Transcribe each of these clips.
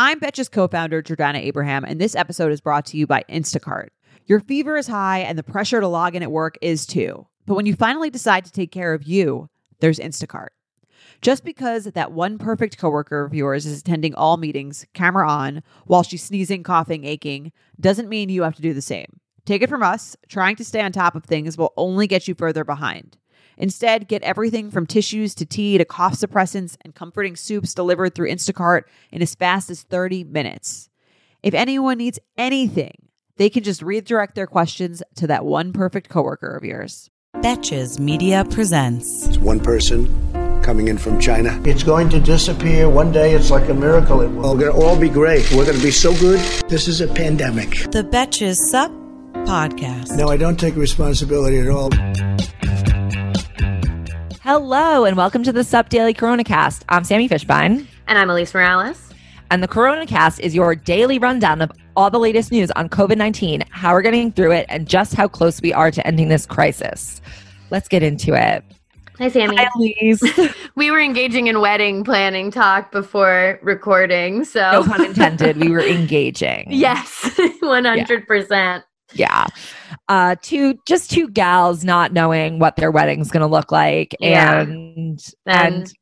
I'm Betches co founder Jordana Abraham, and this episode is brought to you by Instacart. Your fever is high, and the pressure to log in at work is too. But when you finally decide to take care of you, there's Instacart. Just because that one perfect coworker of yours is attending all meetings, camera on, while she's sneezing, coughing, aching, doesn't mean you have to do the same. Take it from us, trying to stay on top of things will only get you further behind. Instead, get everything from tissues to tea to cough suppressants and comforting soups delivered through Instacart in as fast as 30 minutes. If anyone needs anything, they can just redirect their questions to that one perfect coworker of yours. Betches Media presents. It's one person coming in from China. It's going to disappear. One day it's like a miracle. It will. We're going to all be great. We're going to be so good. This is a pandemic. The Betches Sup podcast. No, I don't take responsibility at all. Hello, and welcome to the Sup Daily Corona Cast. I'm Sami Fishbein. And I'm Alise Morales. And the Corona Cast is your daily rundown of all the latest news on COVID 19, how we're getting through it, and just how close we are to ending this crisis. Let's get into it. Hi, Sammy. Hi, Elise. we were engaging in wedding planning talk before recording. So, no pun intended, we were engaging. Yes, 100%. Yeah. Uh two just two gals not knowing what their wedding's going to look like Yeah. and, And-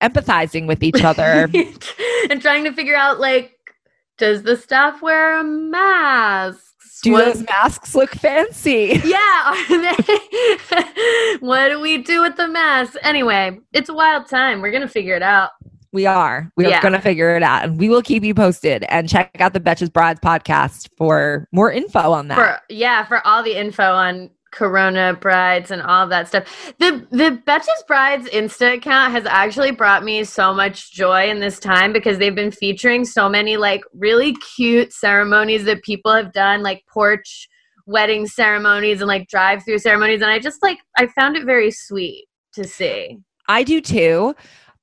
and empathizing with each other. and trying to figure out, like, does the staff wear a mask? Do What- those masks look fancy? Yeah, are they? what do we do with the mask? Anyway, it's a wild time. We're gonna figure it out. We are. We are Yeah. going to figure it out and we will keep you posted and check out the Betches Brides podcast for more info on that. For yeah, for all the info on Corona brides and all that stuff. The the Betches Brides Insta account has actually brought me so much joy in this time because they've been featuring so many like really cute ceremonies that people have done, like porch wedding ceremonies and like drive through ceremonies. And I just like I found it very sweet to see. I do too.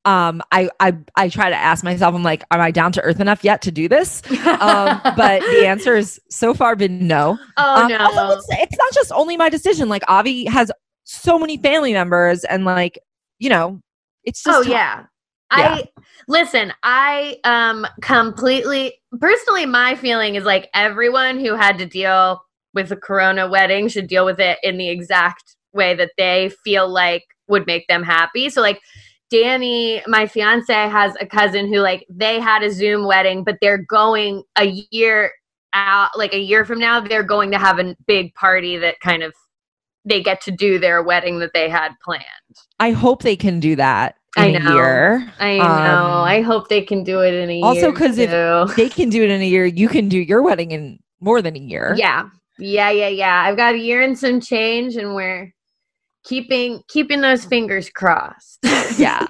Um, I, I I try to ask myself, I'm like, am I down to earth enough yet to do this? Um, but the answer is so far been no. oh Um, no. it's, it's not just only my decision. Like Avi has so many family members, and like you know, it's just oh yeah. Yeah. I listen, I um completely personally my feeling is like everyone who had to deal with a corona wedding should deal with it in the exact way that they feel like would make them happy. So like Danny, my fiance has a cousin who like they had a Zoom wedding, but they're going a year out like a year from now they're going to have a big party that kind of they get to do their wedding that they had planned. I hope they can do that. In I a know. year. I know. Um, I hope they can do it in a year. Also, because if. They can do it in a year. You can do your wedding in more than a year. yeah, yeah, yeah, yeah. I've got a year and some change, and we're keeping keeping those fingers crossed. Yeah.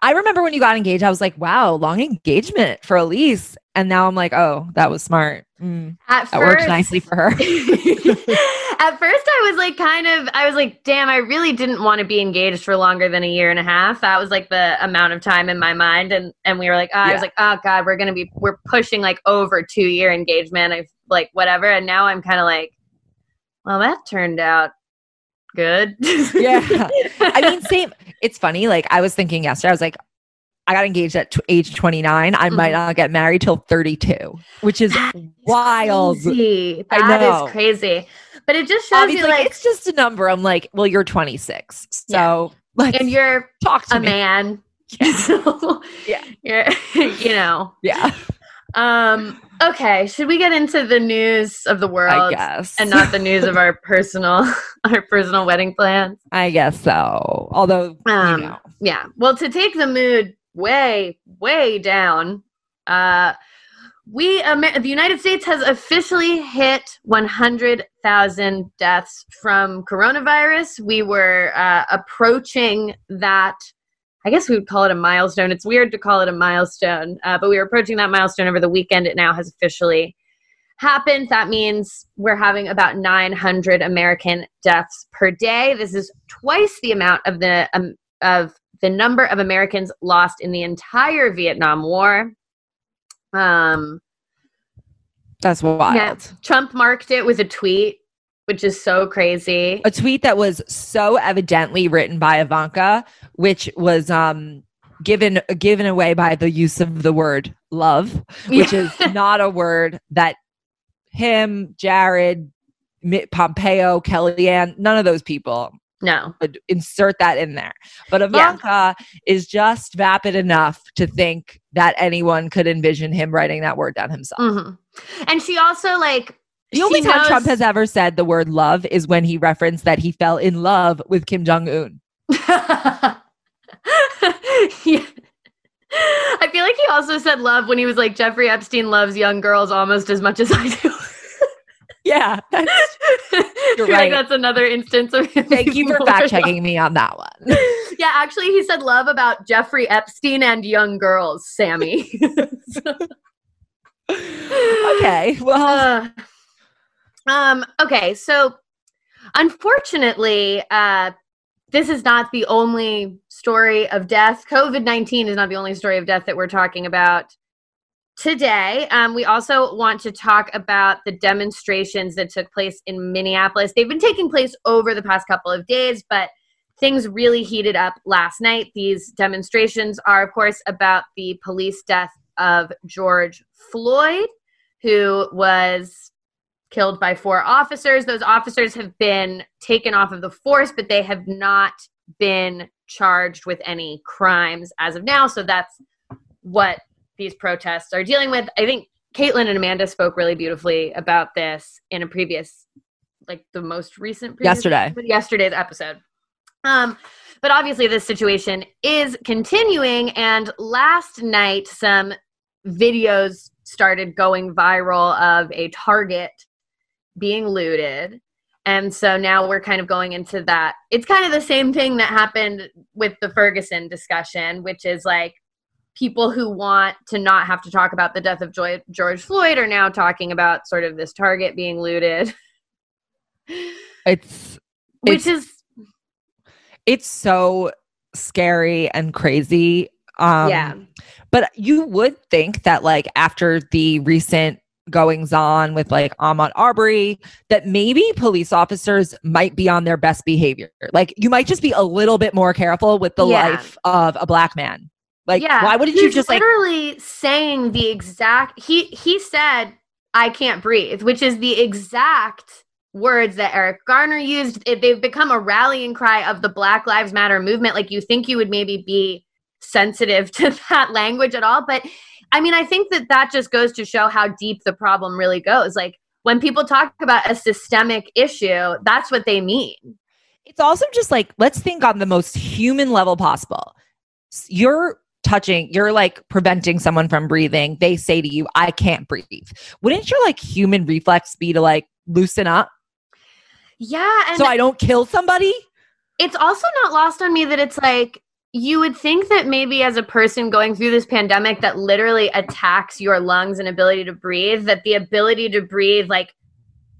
I remember when you got engaged, I was like, wow, long engagement for Alise. And now I'm like, oh, that was smart. Mm, At that worked nicely for her. At first, I was like, kind of, I was like, damn, I really didn't want to be engaged for longer than a year and a half. That was like the amount of time in my mind. And, and we were like, oh, I was like, oh God, we're going to be, we're pushing like over two year engagement. I've like, whatever. And now I'm kind of like, well, that turned out good. yeah. I mean, same. It's funny. Like, I was thinking yesterday, I was like, I got engaged at t- age 29. I might Mhm. not get married till 32, which is wild. Crazy. I That is crazy. But it just shows Avi's you like, it's just a number. I'm like, well, you're 26. So let's and you're talk to a me. man. So, Yeah. You're, you know. Yeah, Um, okay, should we get into the news of the world? I guess. and not the news of our personal our personal wedding plans? I guess so. Although, Um, you know, Yeah. Well, to take the mood way way down, uh we Amer- the United States has officially hit 100,000 deaths from coronavirus. We were uh, approaching that. I guess we would call it a milestone. It's weird to call it a milestone, uh, but we were approaching that milestone over the weekend. It now has officially happened. That means we're having about 900 American deaths per day. This is twice the amount of the um, of the number of Americans lost in the entire Vietnam War. Um, that's wild. yeah, Trump marked it with a tweet, which is so crazy. a tweet that was so evidently written by Ivanka, which was um given given away by the use of the word love, which is not a word that him, Jared, Pompeo, Kellyanne, none of those people No. would insert that in there. But Yeah. Ivanka is just vapid enough to think that anyone could envision him writing that word down himself. hmm And she also like The only time knows- Trump has ever said the word love is when he referenced that he fell in love with Kim Jong Un. Yeah. I feel like he also said love when he was like Jeffrey Epstein loves young girls almost as much as I do. Yeah. I feel right. like that's another instance of him Thank you for fact checking me on that one. Yeah, actually, he said love about Jeffrey Epstein and young girls, Sami. okay. Well, Uh, um, okay, so unfortunately, uh, this is not the only story of death. COVID 19 is not the only story of death that we're talking about today. Um, we also want to talk about the demonstrations that took place in Minneapolis. They've been taking place over the past couple of days, but things really heated up last night. These demonstrations are, of course, about the police death of George Floyd, who was killed by four officers. Those officers have been taken off of the force, but they have not been charged with any crimes as of now. So that's what these protests are dealing with. I think Caitlin and Amanda spoke really beautifully about this in a previous, like the most recent previous Yesterday. episode- yesterday's episode. Um, but obviously, this situation is continuing. And last night, some videos started going viral of a Target being looted. And so now we're kind of going into that. It's kind of the same thing that happened with the Ferguson discussion, which is like people who want to not have to talk about the death of Joy- George Floyd are now talking about sort of this Target being looted, it's which is, it's so scary and crazy. Um, yeah. But you would think that, like, after the recent goings on with like Ahmaud Arbery, that maybe police officers might be on their best behavior. Like, you might just be a little bit more careful with the Yeah. life of a black man. Like, yeah. why wouldn't you He's just like, literally saying the exact? He he said, "I can't breathe," which is the exact words that Eric Garner used. It, they've become a rallying cry of the Black Lives Matter movement. Like you think you would maybe be sensitive to that language at all, but I mean, I think that that just goes to show how deep the problem really goes. Like when people talk about a systemic issue, that's what they mean. it's also just like let's think on the most human level possible. You're touching you're like preventing someone from breathing. They say to you i can't breathe. Wouldn't your like human reflex be to like loosen up? Yeah, and so i don't kill somebody? It's also not lost on me that it's like you would think that maybe as a person going through this pandemic that literally attacks your lungs and ability to breathe that the ability to breathe like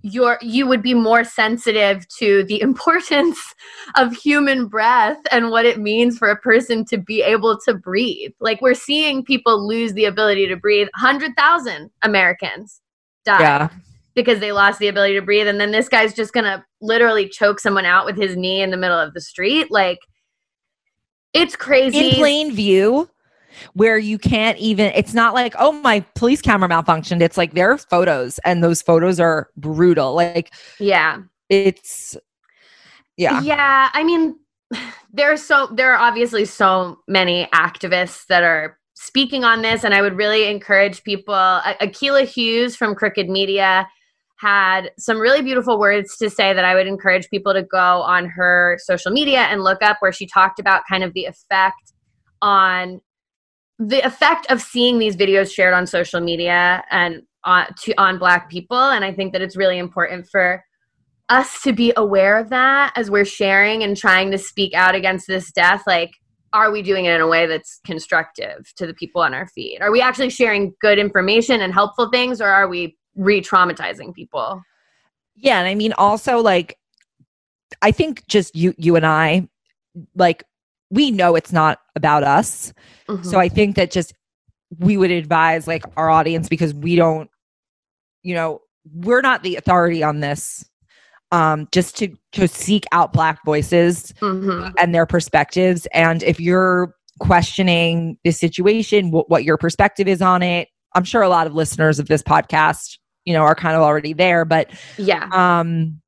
your you would be more sensitive to the importance of human breath and what it means for a person to be able to breathe. Like we're seeing people lose the ability to breathe. 100,000 Americans die yeah. because they lost the ability to breathe. And then this guy's just gonna literally choke someone out with his knee in the middle of the street. Like it's crazy. In plain view where you can't even it's not like oh my police camera malfunctioned. It's like there are photos and those photos are brutal. Like yeah. it's yeah. Yeah i mean there are so there are obviously so many activists that are speaking on this and i would really encourage people Akilah Hughes from crooked media had some really beautiful words to say that i would encourage people to go on her social media and look up where she talked about kind of the effect on the effect of seeing these videos shared on social media and on to on black people. And i think that it's really important for us to be aware of that as we're sharing and trying to speak out against this death. Like are we doing it in a way that's constructive to the people on our feed? Are we actually sharing good information and helpful things or are we re-traumatizing people Yeah, and I mean also like I think just you you and I like we know it's not about us. Mhm. So I think that just we would advise like our audience because we don't you know, we're not the authority on this. Um just to to seek out black voices Mhm. and their perspectives and if you're questioning the situation, wh- what your perspective is on it. I'm sure a lot of listeners of this podcast, you know, are kind of already there, but Yeah. um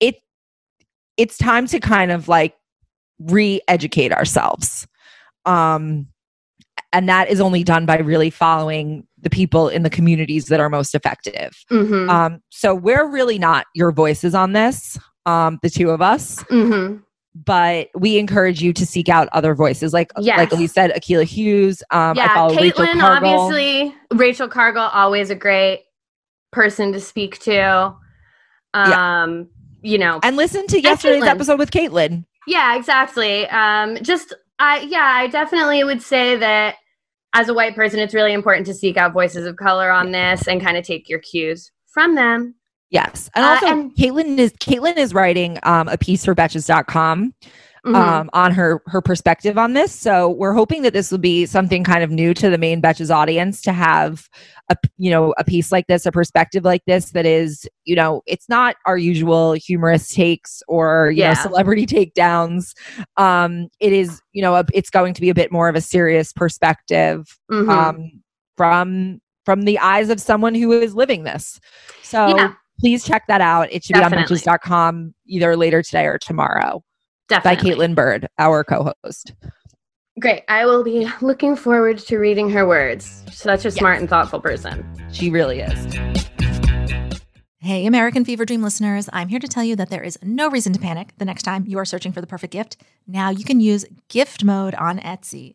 it it's time to kind of like re-educate ourselves um and that is only done by really following the people in the communities that are most effective Mm-hmm. um so we're really not your voices on this um the two of us mm-hmm. but we encourage you to seek out other voices like Yes. like we said Akilah Hughes um yeah, Rachel Caitlin, Cargle. obviously. Rachel Cargle, always a great person to speak to. Um, you know, and listen to yesterday's episode with Caitlin. Yeah, exactly. Um, just I yeah, I definitely would say that as a white person, it's really important to seek out voices of color on this and kind of take your cues from them. yes. And Uh, also and- Caitlin is Caitlin is writing um a piece for betches.com Mhm. um, on her her perspective on this. So we're hoping that this will be something kind of new to the main Betches audience to have a you know a piece like this, a perspective like this that is you know it's not our usual humorous takes or you Yeah. know celebrity takedowns. Um, it is you know a, it's going to be a bit more of a serious perspective Mhm. um, from from the eyes of someone who is living this. So. Yeah. Please check that out. It should Definitely. be on Betches.com either later today or tomorrow by definitely. Caitlin Bird, our co-host. Great. I will be looking forward to reading her words. Such a smart and thoughtful person. She really is. Hey, American Fever Dream listeners, I'm here to tell you that there is no reason to panic the next time you are searching for the perfect gift. Now you can use gift mode on Etsy.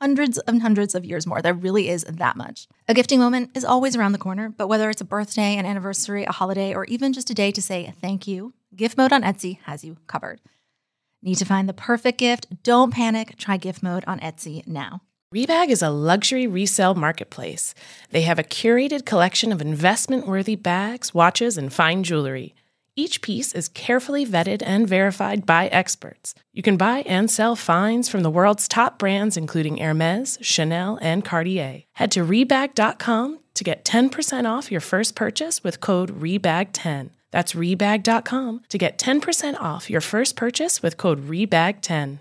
hundreds and hundreds of years more. There really is that much. A gifting moment is always around the corner, but whether it's a birthday, an anniversary, a holiday, or even just a day to say thank you, Gift Mode on Etsy has you covered. Need to find the perfect gift? Don't panic. Try Gift Mode on Etsy now. Rebag is a luxury resale marketplace. They have a curated collection of investment worthy bags, watches, and fine jewelry. Each piece is carefully vetted and verified by experts. You can buy and sell finds from the world's top brands, including Hermes, Chanel, and Cartier. Head to Rebag.com to get 10% off your first purchase with code REBAG10. That's Rebag.com to get 10% off your first purchase with code REBAG10.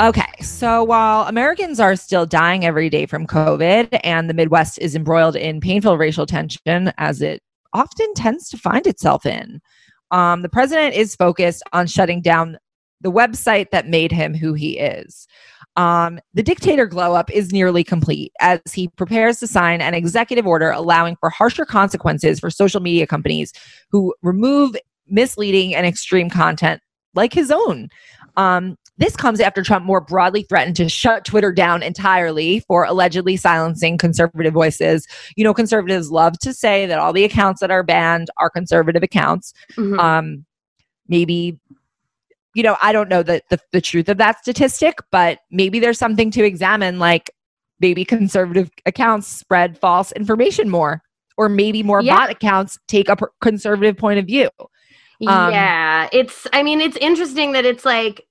Okay, so while Americans are still dying every day from COVID and the Midwest is embroiled in painful racial tension, as it often tends to find itself in, um, the president is focused on shutting down the website that made him who he is. Um, the dictator glow up is nearly complete as he prepares to sign an executive order allowing for harsher consequences for social media companies who remove misleading and extreme content like his own. Um, this comes after Trump more broadly threatened to shut Twitter down entirely for allegedly silencing conservative voices. You know, conservatives love to say that all the accounts that are banned are conservative accounts. Mhm. Um, maybe, you know, I don't know the, the the truth of that statistic, but maybe there's something to examine. Like, maybe conservative accounts spread false information more, or maybe more Yeah. bot accounts take a conservative point of view. Um, yeah, it's. I mean, it's interesting that it's like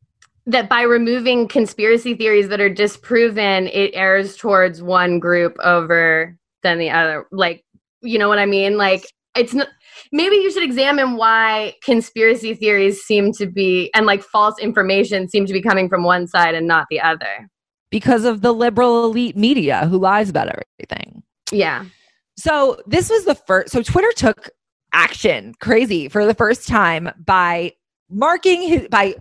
that by removing conspiracy theories that are disproven, it errs towards one group over than the other. Like, you know what I mean? Like, it's not. Maybe you should examine why conspiracy theories seem to be and like false information seem to be coming from one side and not the other. because of the liberal elite media who lies about everything. Yeah. So this was the first. So Twitter took action, crazy, for the first time by marking his by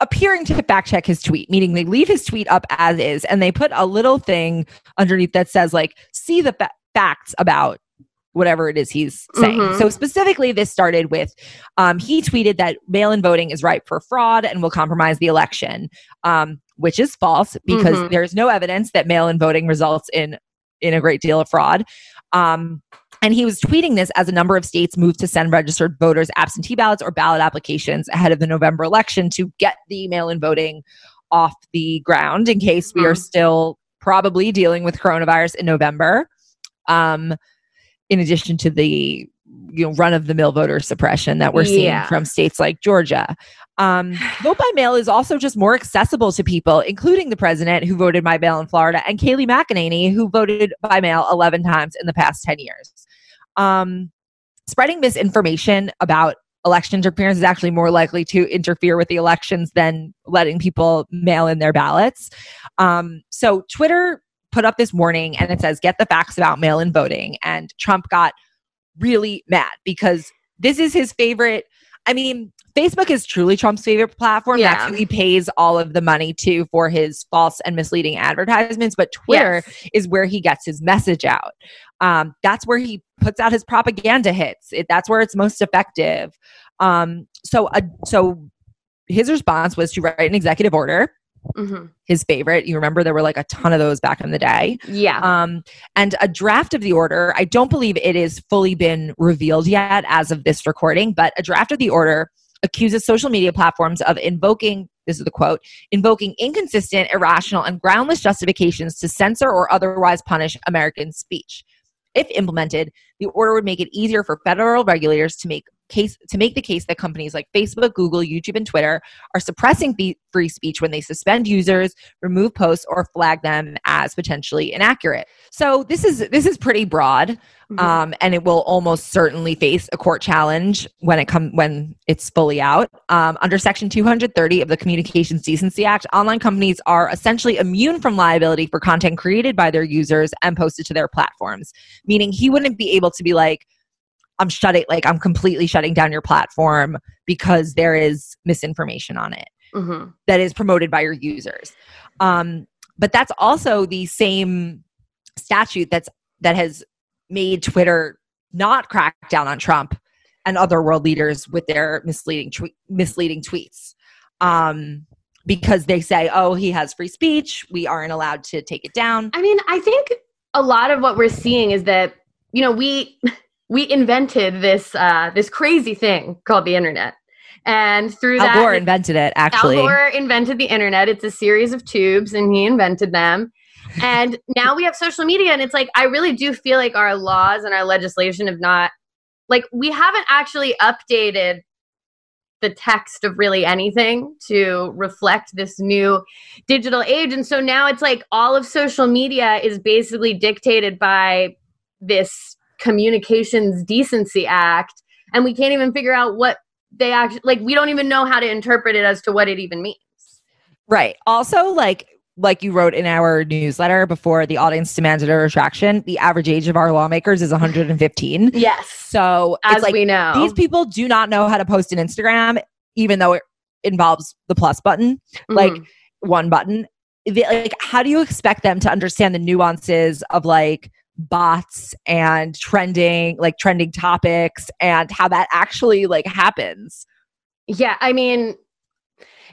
appearing to fact check his tweet, meaning they leave his tweet up as is, and they put a little thing underneath that says like, "See the fa- facts about whatever it is he's saying. Mhm. So specifically, this started with um, he tweeted that mail-in voting is ripe for fraud and will compromise the election, um, which is false because Mhm. there's no evidence that mail-in voting results in in a great deal of fraud. Um, and he was tweeting this as a number of states moved to send registered voters absentee ballots or ballot applications ahead of the November election to get the mail-in voting off the ground in case we are Mhm. still probably dealing with coronavirus in November. Um, in addition to the you know run of the mill voter suppression that we're seeing Yeah. from states like Georgia. Um, vote by mail is also just more accessible to people, including the president who voted by mail in Florida and Kayleigh McEnany who voted by mail 11 times in the past 10 years. Um, spreading misinformation about election interference is actually more likely to interfere with the elections than letting people mail in their ballots. Um, so Twitter put up this warning and it says, get the facts about mail in voting. And Trump got really mad because this is his favorite. I mean, Facebook is truly Trump's favorite platform. That's who he pays all of the money to for his false and misleading advertisements. But Twitter Yes. is where he gets his message out. Um, that's where he puts out his propaganda hits. It, that's where it's most effective. Um, so, uh, so his response was to write an executive order. Mhm. His favorite. You remember there were like a ton of those back in the day. Yeah. Um, and a draft of the order. I don't believe it is fully been revealed yet as of this recording, but a draft of the order accuses social media platforms of invoking. This is the quote: invoking inconsistent, irrational, and groundless justifications to censor or otherwise punish American speech. If implemented, the order would make it easier for federal regulators to make case to make the case that companies like Facebook, Google, YouTube, and Twitter are suppressing free speech when they suspend users, remove posts, or flag them as potentially inaccurate. So this is this is pretty broad, Mhm. um, and it will almost certainly face a court challenge when it come when it's fully out. Um, under Section 230 of the Communications Decency Act, online companies are essentially immune from liability for content created by their users and posted to their platforms. Meaning, he wouldn't be able to be like, "I'm shutting, like I'm completely shutting down your platform because there is misinformation on it." Mhm. that is promoted by your users. Um, but that's also the same statute that's that has made Twitter not crack down on Trump and other world leaders with their misleading twe- misleading tweets. Um, because they say, "Oh, he has free speech. We aren't allowed to take it down." I mean, I think a lot of what we're seeing is that you know we we invented this uh, this crazy thing called the internet, and through Al that, Gore invented it. Actually, Al Gore invented the internet. It's a series of tubes, and he invented them. And now we have social media, and it's like I really do feel like our laws and our legislation have not, like, we haven't actually updated the text of really anything to reflect this new digital age. And so now it's like all of social media is basically dictated by this Communications Decency Act, and we can't even figure out what they actually like. We don't even know how to interpret it as to what it even means. Right. Also, like like you wrote in our newsletter before the audience demanded a retraction, the average age of our lawmakers is 115. Yes, So as like we know, these people do not know how to post an Instagram, even though it involves the plus button, like Mhm. one button. They- like, how do you expect them to understand the nuances of like bots and trending, like trending topics, and how that actually like happens? Yeah, I mean,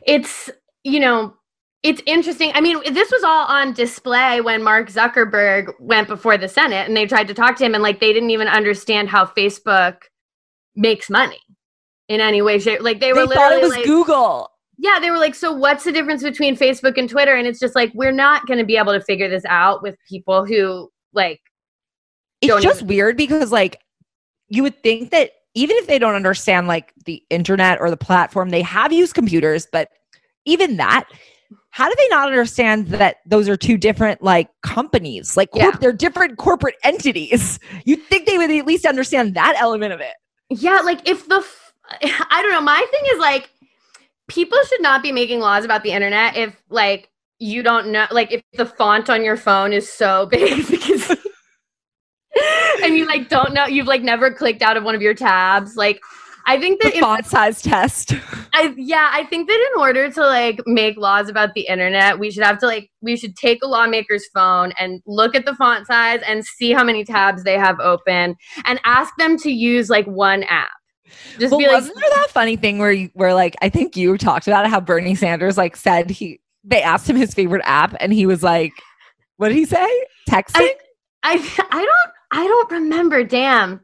it's, you know, it's interesting. I mean, this was all on display when Mark Zuckerberg went before the Senate and they tried to talk to him, and like they didn't even understand how Facebook makes money in any way, shape. Like they were They thought it was like, Google. yeah, they were like, so what's the difference between Facebook and Twitter? And it's just like, we're not going to be able to figure this out with people who like, It's don't just even- weird because like you would think that even if they don't understand like the internet or the platform, they have used computers, but even that, how do they not understand that those are two different like companies? Like Yeah. they're different corporate entities. You'd think they would at least understand that element of it. Yeah, like if the f- I don't know, my thing is like people should not be making laws about the internet if like you don't know like if the font on your phone is so big because and you like don't know you've like never clicked out of one of your tabs like I think The that in, font size test. I yeah, I think that in order to like make laws about the internet, we should have to like we should take a lawmaker's phone and look at the font size and see how many tabs they have open and ask them to use like one app. Just Well, be like wasn't there that funny thing where you, where like I think you talked about it, how Bernie Sanders like said he they asked him his favorite app and he was like, what did he say? Texting? I I don't I don't remember. Damn.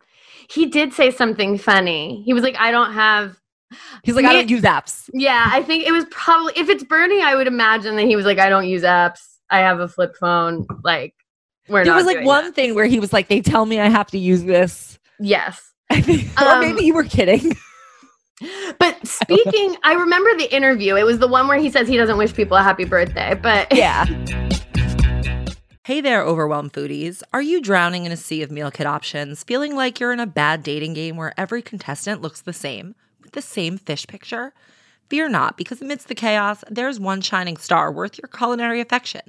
He did say something funny. He was like, I don't have He's like, I don't use apps. Yeah, I think it was probably if it's Bernie, I would imagine that he was like, I don't use apps. I have a flip phone. Like we're There was like one that. thing where he was like, they tell me I have to use this. Yes. I think, or Um, maybe you were kidding. But speaking, I remember the interview. It was the one where he says he doesn't wish people a happy birthday. But yeah. Hey there, overwhelmed foodies. Are you drowning in a sea of meal kit options, feeling like you're in a bad dating game where every contestant looks the same, with the same fish picture? Fear not, because amidst the chaos, there's one shining star worth your culinary affection.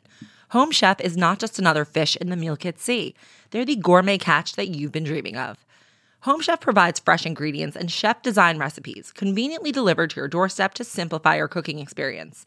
Home Chef is not just another fish in the meal kit sea, they're the gourmet catch that you've been dreaming of. Home Chef provides fresh ingredients and chef design recipes conveniently delivered to your doorstep to simplify your cooking experience.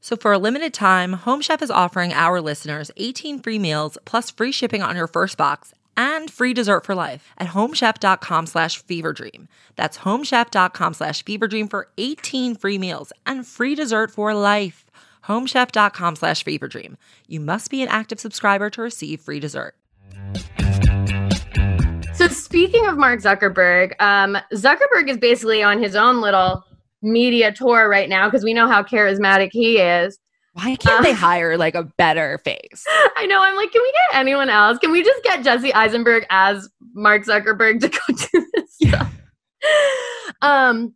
So for a limited time, Home Chef is offering our listeners 18 free meals plus free shipping on your first box and free dessert for life at homechef.com slash feverdream. That's homechef.com slash feverdream for 18 free meals and free dessert for life. homechef.com slash feverdream. You must be an active subscriber to receive free dessert. So speaking of Mark Zuckerberg, um, Zuckerberg is basically on his own little media tour right now because we know how charismatic he is. Why can't they Uh, hire like a better face? I know. I'm like, can we get anyone else? Can we just get Jesse Eisenberg as Mark Zuckerberg to go do this stuff? Um,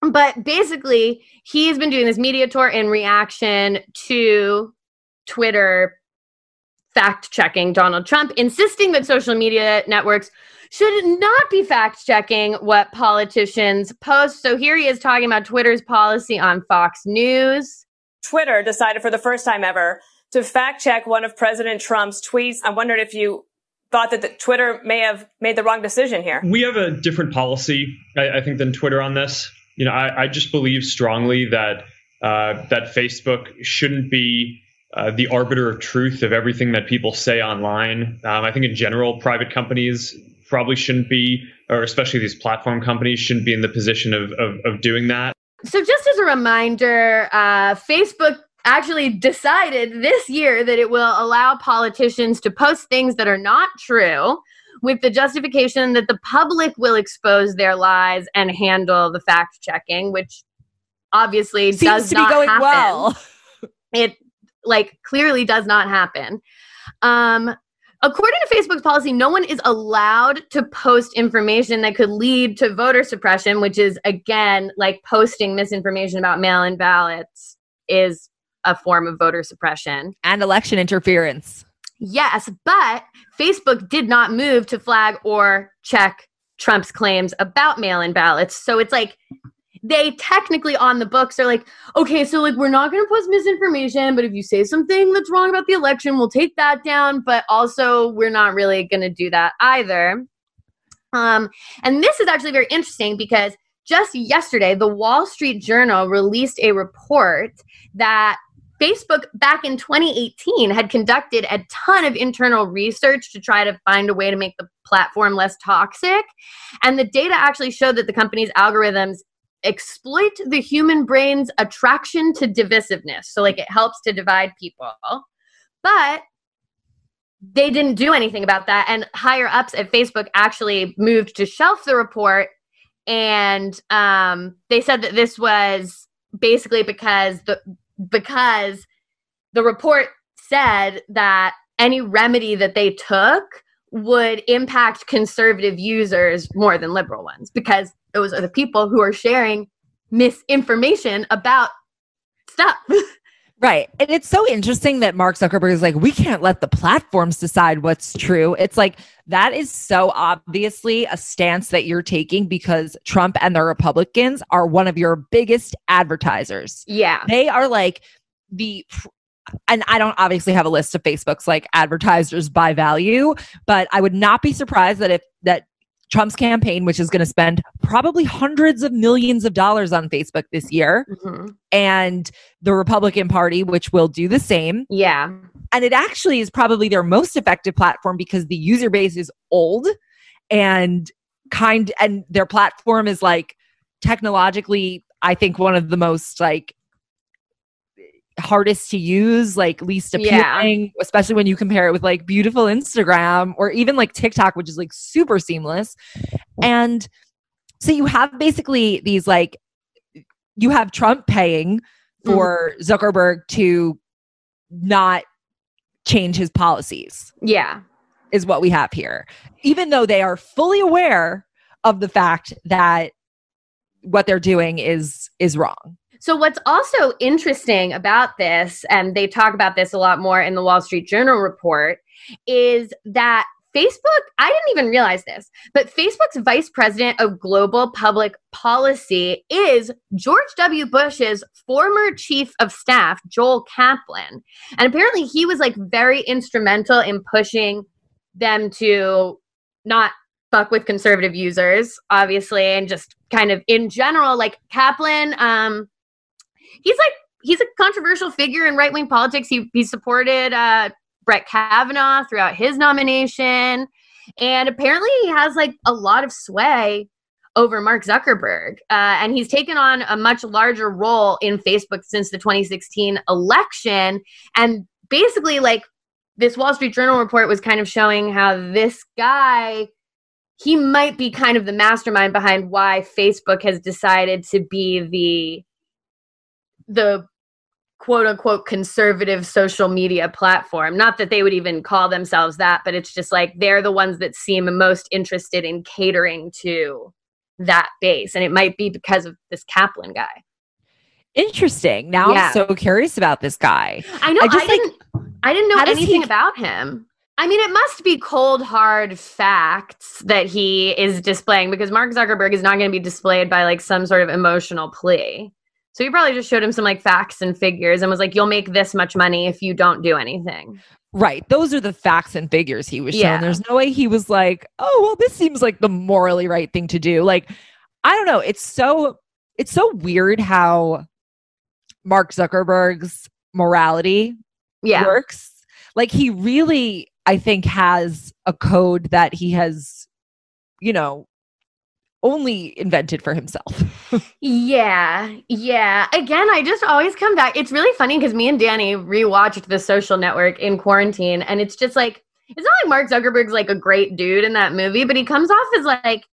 but basically, he's been doing this media tour in reaction to Twitter fact checking Donald Trump, insisting that social media networks should not be fact checking what politicians post. So here he is talking about Twitter's policy on Fox News. Twitter decided for the first time ever to fact check one of President Trump's tweets. I wondered if you thought that the Twitter may have made the wrong decision here. We have a different policy, I, I think, than Twitter on this. You know, I, I just believe strongly that uh, that Facebook shouldn't be uh, the arbiter of truth of everything that people say online. Um, I think in general, private companies probably shouldn't be, or especially these platform companies shouldn't be in the position of, of, of doing that. So, just as a reminder, uh, Facebook actually decided this year that it will allow politicians to post things that are not true with the justification that the public will expose their lies and handle the fact checking, which obviously Seems does to be not going happen. well. It like clearly does not happen. Um, according to Facebook's policy, no one is allowed to post information that could lead to voter suppression, which is again like posting misinformation about mail-in ballots is a form of voter suppression. And election interference. Yes, but Facebook did not move to flag or check Trump's claims about mail in ballots. So it's like they technically on the books are like, okay, so like we're not going to post misinformation, but if you say something that's wrong about the election, we'll take that down. But also, we're not really going to do that either. Um, and this is actually very interesting because just yesterday, the Wall Street Journal released a report that Facebook back in 2018 had conducted a ton of internal research to try to find a way to make the platform less toxic. And the data actually showed that the company's algorithms exploit the human brain's attraction to divisiveness. So, like, it helps to divide people. But they didn't do anything about that. And higher ups at Facebook actually moved to shelf the report. And um, they said that this was basically because the because the report said that any remedy that they took would impact conservative users more than liberal ones because those are the people who are sharing misinformation about stuff. Right. And it's so interesting that Mark Zuckerberg is like, we can't let the platforms decide what's true. It's like, that is so obviously a stance that you're taking because Trump and the Republicans are one of your biggest advertisers. Yeah. They are like the, and I don't obviously have a list of Facebook's like advertisers by value, but I would not be surprised that if that Trump's campaign, which is going to spend probably hundreds of millions of dollars on Facebook this year, Mhm. and the Republican Party, which will do the same. Yeah. And it actually is probably their most effective platform because the user base is old and kind, and their platform is like technologically, I think, one of the most like hardest to use, like least Yeah. appealing, especially when you compare it with like beautiful Instagram or even like TikTok, which is like super seamless. And so you have basically these like you have Trump paying mm-hmm. for Zuckerberg to not change his policies Yeah. is what we have here. Even though they are fully aware of the fact that what they're doing is is wrong. So what's also interesting about this, and they talk about this a lot more in the Wall Street Journal report, is that Facebook, I didn't even realize this, but Facebook's vice president of global public policy is George W. Bush's former chief of staff, Joel Kaplan. And apparently he was like very instrumental in pushing them to not fuck with conservative users, obviously, and just kind of in general, like Kaplan, um, he's like he's a controversial figure in right wing politics. He he supported uh, Brett Kavanaugh throughout his nomination, and apparently he has like a lot of sway over Mark Zuckerberg, uh, and he's taken on a much larger role in Facebook since the 2016 election, and basically like this Wall Street Journal report was kind of showing how this guy he might be kind of the mastermind behind why Facebook has decided to be the the quote unquote conservative social media platform. Not that they would even call themselves that, but it's just like they're the ones that seem most interested in catering to that base. And it might be because of this Kaplan guy. Interesting. Now Yeah. I'm so curious about this guy. I know. I, I just, like, didn't. I didn't know anything he- about him. I mean, it must be cold hard facts that he is displaying because Mark Zuckerberg is not going to be displayed by like some sort of emotional plea. So he probably just showed him some like facts and figures and was like, "You'll make this much money if you don't do anything." Right. Those are the facts and figures he was showing. Yeah. There's no way he was like, oh, well, this seems like the morally right thing to do. Like, I don't know. It's so it's so weird how Mark Zuckerberg's morality Yeah. works. Like he really, I think, has a code that he has, you know, only invented for himself. Yeah, yeah. Again, I just always come back. It's really funny because me and Danny rewatched The Social Network in quarantine, and it's just like it's not like Mark Zuckerberg's like a great dude in that movie, but he comes off as like,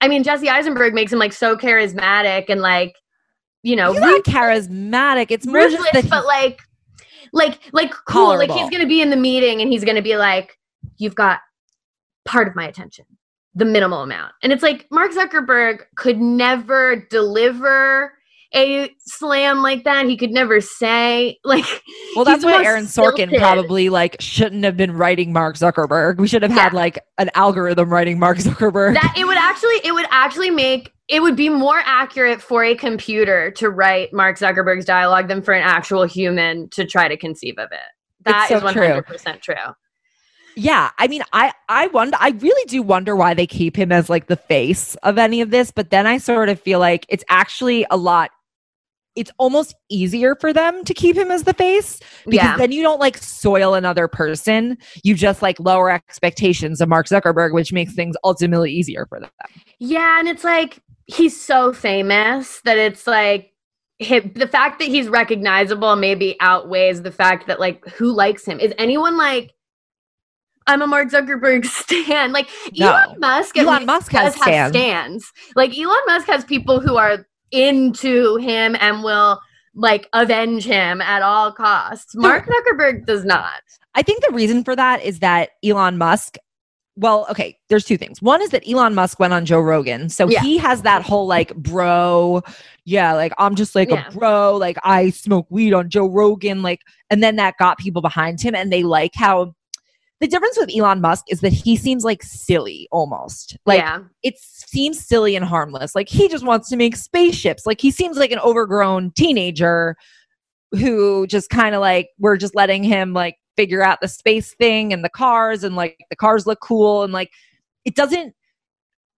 I mean, Jesse Eisenberg makes him like so charismatic and like, you know, He's not charismatic. It's more just ruthless, that but like, like, like cool. Like he's gonna be in the meeting and he's gonna be like, "You've got part of my attention, the minimal amount," and it's like Mark Zuckerberg could never deliver a slam like that. He could never say like. Well, that's why Aaron Sorkin stilted. probably like shouldn't have been writing Mark Zuckerberg. We should have had like an algorithm writing Mark Zuckerberg. that it would actually it would actually make it would be more accurate for a computer to write Mark Zuckerberg's dialogue than for an actual human to try to conceive of it. That so is one true. hundred percent true. Yeah, I mean, I I wonder. I really do wonder why they keep him as like the face of any of this. But then I sort of feel like it's actually a lot. It's almost easier for them to keep him as the face because Yeah. then you don't like soil another person. You just like lower expectations of Mark Zuckerberg, which makes things ultimately easier for them. Yeah, and it's like he's so famous that it's like hi the fact that he's recognizable maybe outweighs the fact that like who likes him. Is anyone like I'm a Mark Zuckerberg stan. Like No. Elon Musk, Elon Musk has have stans. stands. Like Elon Musk has people who are into him and will like avenge him at all costs. Mark Zuckerberg does not. I think the reason for that is that Elon Musk well, okay, there's two things. One is that Elon Musk went on Joe Rogan. So Yeah. he has that whole like bro, yeah, like I'm just like Yeah. a bro, like I smoke weed on Joe Rogan, like, and then that got people behind him and they like how the difference with Elon Musk is that he seems like silly almost. Like yeah. it seems silly and harmless. Like he just wants to make spaceships. Like he seems like an overgrown teenager who just kind of like we're just letting him like figure out the space thing and the cars and like the cars look cool and like it doesn't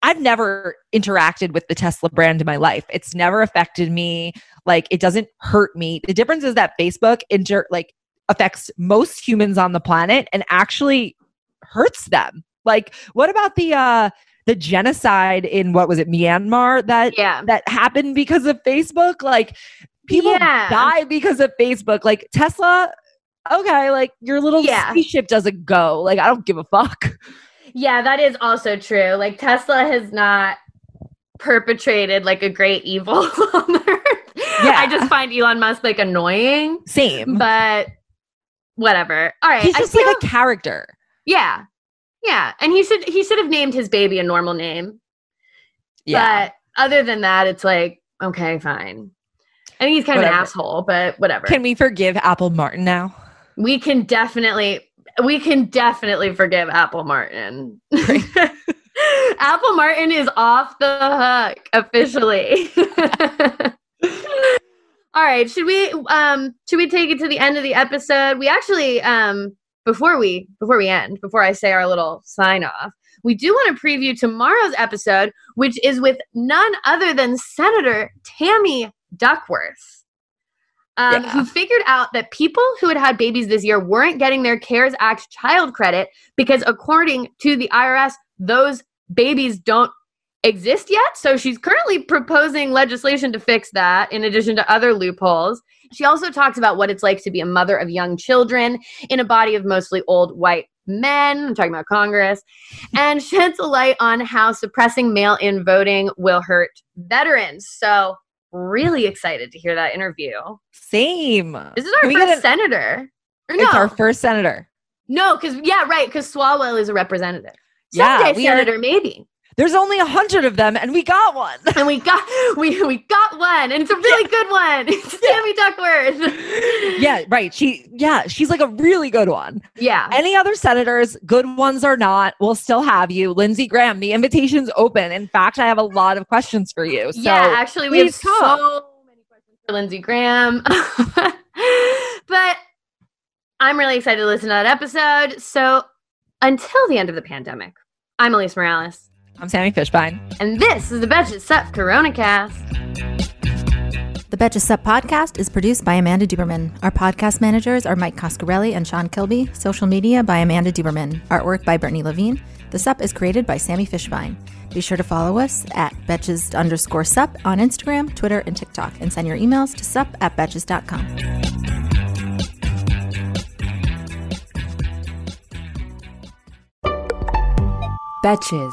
I've never interacted with the Tesla brand in my life. It's never affected me. Like it doesn't hurt me. The difference is that Facebook inter like affects most humans on the planet and actually hurts them. Like what about the uh the genocide in what was it Myanmar that Yeah. that happened because of Facebook? Like people Yeah. die because of Facebook. Like Tesla okay, like your little Yeah. spaceship doesn't go. Like I don't give a fuck. Yeah, that is also true. Like Tesla has not perpetrated like a great evil on earth. Yeah. I just find Elon Musk like annoying, Same. but whatever. All right. He's just feel- like a character. yeah. Yeah. And he should he should have named his baby a normal name. Yeah. But other than that, it's like, okay, fine. I think he's kind of an asshole, but whatever. Can we forgive Apple Martin now? we can definitely we can definitely forgive Apple Martin. Apple Martin is off the hook officially. All right, should we um should we take it to the end of the episode? We actually um before we before we end, before I say our little sign off, we do want to preview tomorrow's episode, which is with none other than Senator Tammy Duckworth um, Yeah. who figured out that people who had had babies this year weren't getting their CARES Act child credit because, according to the IRS, those babies don't exist yet. So she's currently proposing legislation to fix that, in addition to other loopholes. She also talks about what it's like to be a mother of young children in a body of mostly old white men. I'm talking about Congress. And sheds a light on how suppressing mail in voting will hurt veterans. So, really excited to hear that interview. Same. This is our Can we first an- senator. Or no, It's our first senator. no, because yeah, right, because Swalwell is a representative. Yeah, Someday we are- senator, maybe. There's only a hundred of them, and we got one. And we got we we got one, and it's a really good one. It's Tammy Duckworth. yeah, right. She, yeah, she's like a really good one. yeah. Any other senators, good ones or not, we'll still have you. Lindsey Graham, the invitation's open. In fact, I have a lot of questions for you. So yeah, actually, we have so many questions for Lindsey Graham. but I'm really excited to listen to that episode. So until the end of the pandemic, I'm Alise Morales. I'm Sami Fishbein. And this is the Betches Sup Corona Cast. The Betches Sup podcast is produced by Amanda Duberman. Our podcast managers are Mike Coscarelli and Sean Kilby. Social media by Amanda Duberman. Artwork by Brittany Levine. The Sup is created by Sami Fishbein. Be sure to follow us at Betches underscore Sup on Instagram, Twitter, and TikTok, and send your emails to sup at betches.com. Betches.